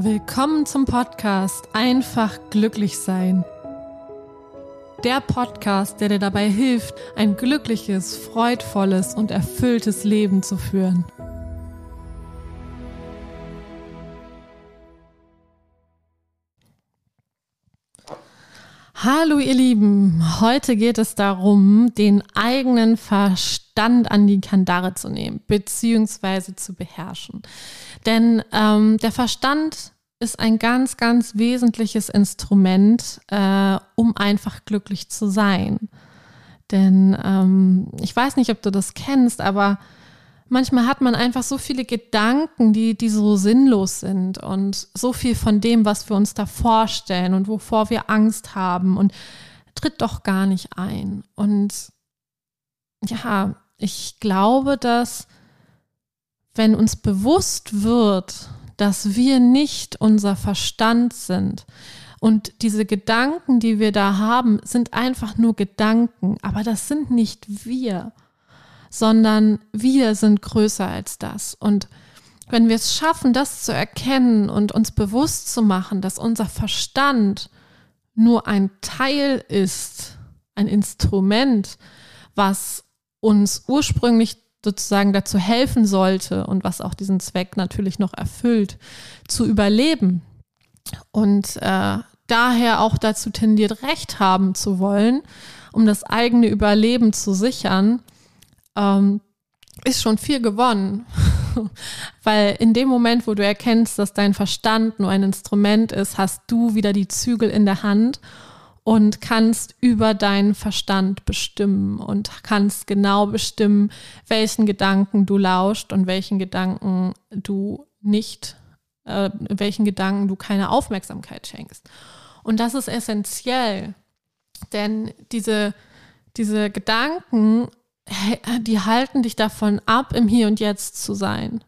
Willkommen zum Podcast Einfach glücklich sein. Der Podcast, der dir dabei hilft, ein glückliches, freudvolles und erfülltes Leben zu führen. Hallo ihr Lieben, heute geht es darum, den eigenen Verstand an die Kandare zu nehmen, beziehungsweise zu beherrschen. Denn ähm, der Verstand ist ein ganz, ganz wesentliches Instrument, äh, um einfach glücklich zu sein. Denn ähm, ich weiß nicht, ob du das kennst, aber manchmal hat man einfach so viele Gedanken, die, die so sinnlos sind und so viel von dem, was wir uns da vorstellen und wovor wir Angst haben und tritt doch gar nicht ein. Und ja, ich glaube, dass wenn uns bewusst wird, dass wir nicht unser Verstand sind und diese Gedanken, die wir da haben, sind einfach nur Gedanken, aber das sind nicht wir sondern wir sind größer als das. Und wenn wir es schaffen, das zu erkennen und uns bewusst zu machen, dass unser Verstand nur ein Teil ist, ein Instrument, was uns ursprünglich sozusagen dazu helfen sollte und was auch diesen Zweck natürlich noch erfüllt, zu überleben und äh, daher auch dazu tendiert, Recht haben zu wollen, um das eigene Überleben zu sichern, ähm, ist schon viel gewonnen. Weil in dem Moment, wo du erkennst, dass dein Verstand nur ein Instrument ist, hast du wieder die Zügel in der Hand und kannst über deinen Verstand bestimmen und kannst genau bestimmen, welchen Gedanken du lauscht und welchen Gedanken du nicht, äh, welchen Gedanken du keine Aufmerksamkeit schenkst. Und das ist essentiell, denn diese, diese Gedanken die halten dich davon ab, im Hier und Jetzt zu sein.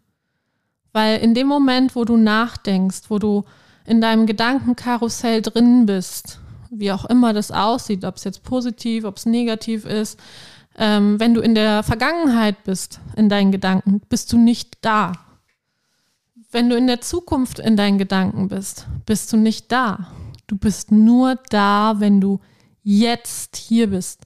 Weil in dem Moment, wo du nachdenkst, wo du in deinem Gedankenkarussell drin bist, wie auch immer das aussieht, ob es jetzt positiv, ob es negativ ist, ähm, wenn du in der Vergangenheit bist, in deinen Gedanken, bist du nicht da. Wenn du in der Zukunft in deinen Gedanken bist, bist du nicht da. Du bist nur da, wenn du jetzt hier bist.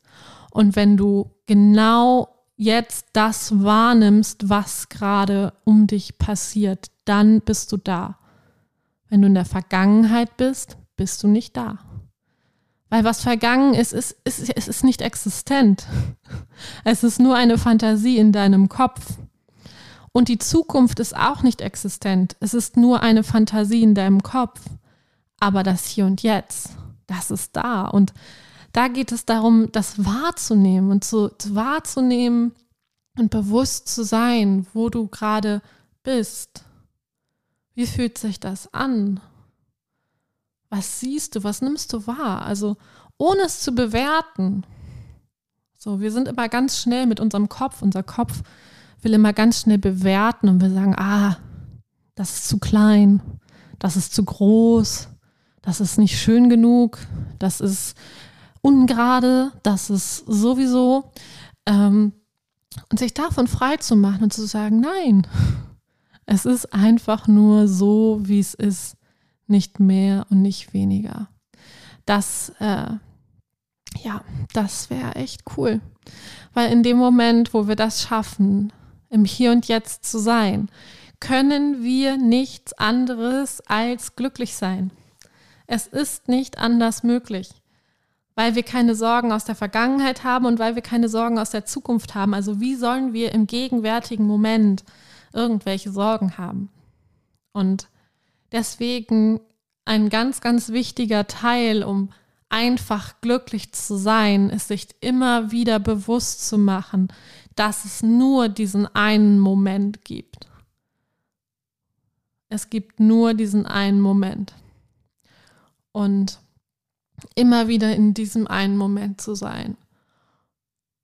Und wenn du genau jetzt das wahrnimmst, was gerade um dich passiert, dann bist du da. Wenn du in der Vergangenheit bist, bist du nicht da. Weil was vergangen ist, ist, ist, ist, ist nicht existent. Es ist nur eine Fantasie in deinem Kopf. Und die Zukunft ist auch nicht existent. Es ist nur eine Fantasie in deinem Kopf. Aber das Hier und Jetzt, das ist da. Und da geht es darum, das wahrzunehmen und zu, zu wahrzunehmen und bewusst zu sein, wo du gerade bist. Wie fühlt sich das an? Was siehst du? Was nimmst du wahr? Also ohne es zu bewerten. So, wir sind immer ganz schnell mit unserem Kopf. Unser Kopf will immer ganz schnell bewerten und wir sagen, ah, das ist zu klein, das ist zu groß, das ist nicht schön genug, das ist ungerade, das ist sowieso. Ähm, und sich davon frei zu machen und zu sagen, nein, es ist einfach nur so, wie es ist, nicht mehr und nicht weniger. Das, äh, ja, das wäre echt cool. Weil in dem Moment, wo wir das schaffen, im Hier und Jetzt zu sein, können wir nichts anderes als glücklich sein. Es ist nicht anders möglich weil wir keine Sorgen aus der Vergangenheit haben und weil wir keine Sorgen aus der Zukunft haben. Also wie sollen wir im gegenwärtigen Moment irgendwelche Sorgen haben? Und deswegen ein ganz, ganz wichtiger Teil, um einfach glücklich zu sein, ist sich immer wieder bewusst zu machen, dass es nur diesen einen Moment gibt. Es gibt nur diesen einen Moment. Und immer wieder in diesem einen Moment zu sein.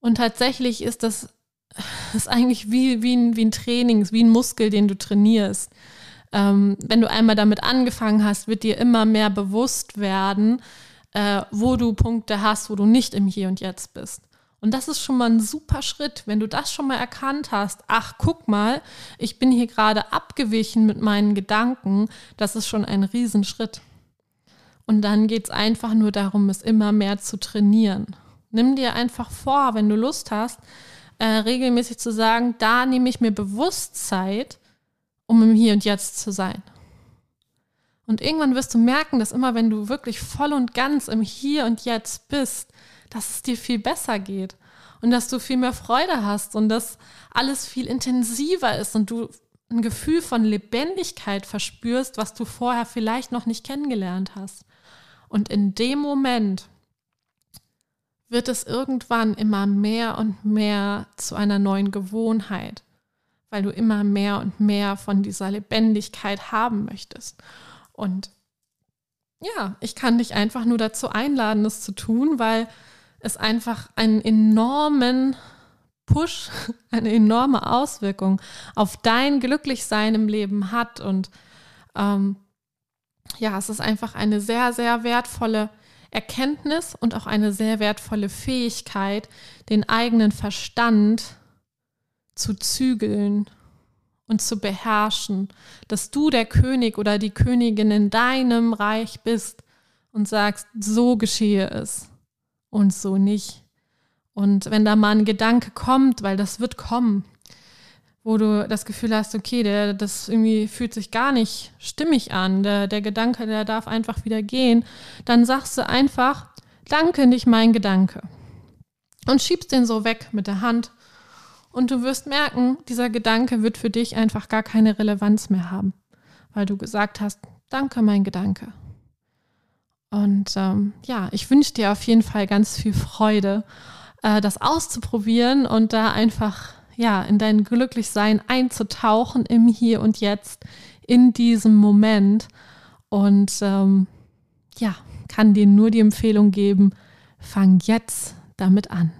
Und tatsächlich ist das ist eigentlich wie, wie, ein, wie ein Training, wie ein Muskel, den du trainierst. Ähm, wenn du einmal damit angefangen hast, wird dir immer mehr bewusst werden, äh, wo du Punkte hast, wo du nicht im Hier und Jetzt bist. Und das ist schon mal ein super Schritt, wenn du das schon mal erkannt hast. Ach, guck mal, ich bin hier gerade abgewichen mit meinen Gedanken. Das ist schon ein Riesenschritt. Und dann geht es einfach nur darum, es immer mehr zu trainieren. Nimm dir einfach vor, wenn du Lust hast, äh, regelmäßig zu sagen, da nehme ich mir bewusst Zeit, um im Hier und Jetzt zu sein. Und irgendwann wirst du merken, dass immer wenn du wirklich voll und ganz im Hier und Jetzt bist, dass es dir viel besser geht und dass du viel mehr Freude hast und dass alles viel intensiver ist und du ein Gefühl von Lebendigkeit verspürst, was du vorher vielleicht noch nicht kennengelernt hast. Und in dem Moment wird es irgendwann immer mehr und mehr zu einer neuen Gewohnheit, weil du immer mehr und mehr von dieser Lebendigkeit haben möchtest. Und ja, ich kann dich einfach nur dazu einladen, das zu tun, weil es einfach einen enormen Push, eine enorme Auswirkung auf dein Glücklichsein im Leben hat. Und ähm, ja, es ist einfach eine sehr, sehr wertvolle Erkenntnis und auch eine sehr wertvolle Fähigkeit, den eigenen Verstand zu zügeln und zu beherrschen, dass du der König oder die Königin in deinem Reich bist und sagst, so geschehe es und so nicht. Und wenn da mal ein Gedanke kommt, weil das wird kommen, wo du das Gefühl hast, okay, der, das irgendwie fühlt sich gar nicht stimmig an, der, der Gedanke, der darf einfach wieder gehen, dann sagst du einfach, danke, nicht mein Gedanke. Und schiebst den so weg mit der Hand und du wirst merken, dieser Gedanke wird für dich einfach gar keine Relevanz mehr haben, weil du gesagt hast, danke mein Gedanke. Und ähm, ja, ich wünsche dir auf jeden Fall ganz viel Freude, äh, das auszuprobieren und da einfach ja in dein Glücklichsein einzutauchen im Hier und Jetzt, in diesem Moment. Und ähm, ja, kann dir nur die Empfehlung geben, fang jetzt damit an.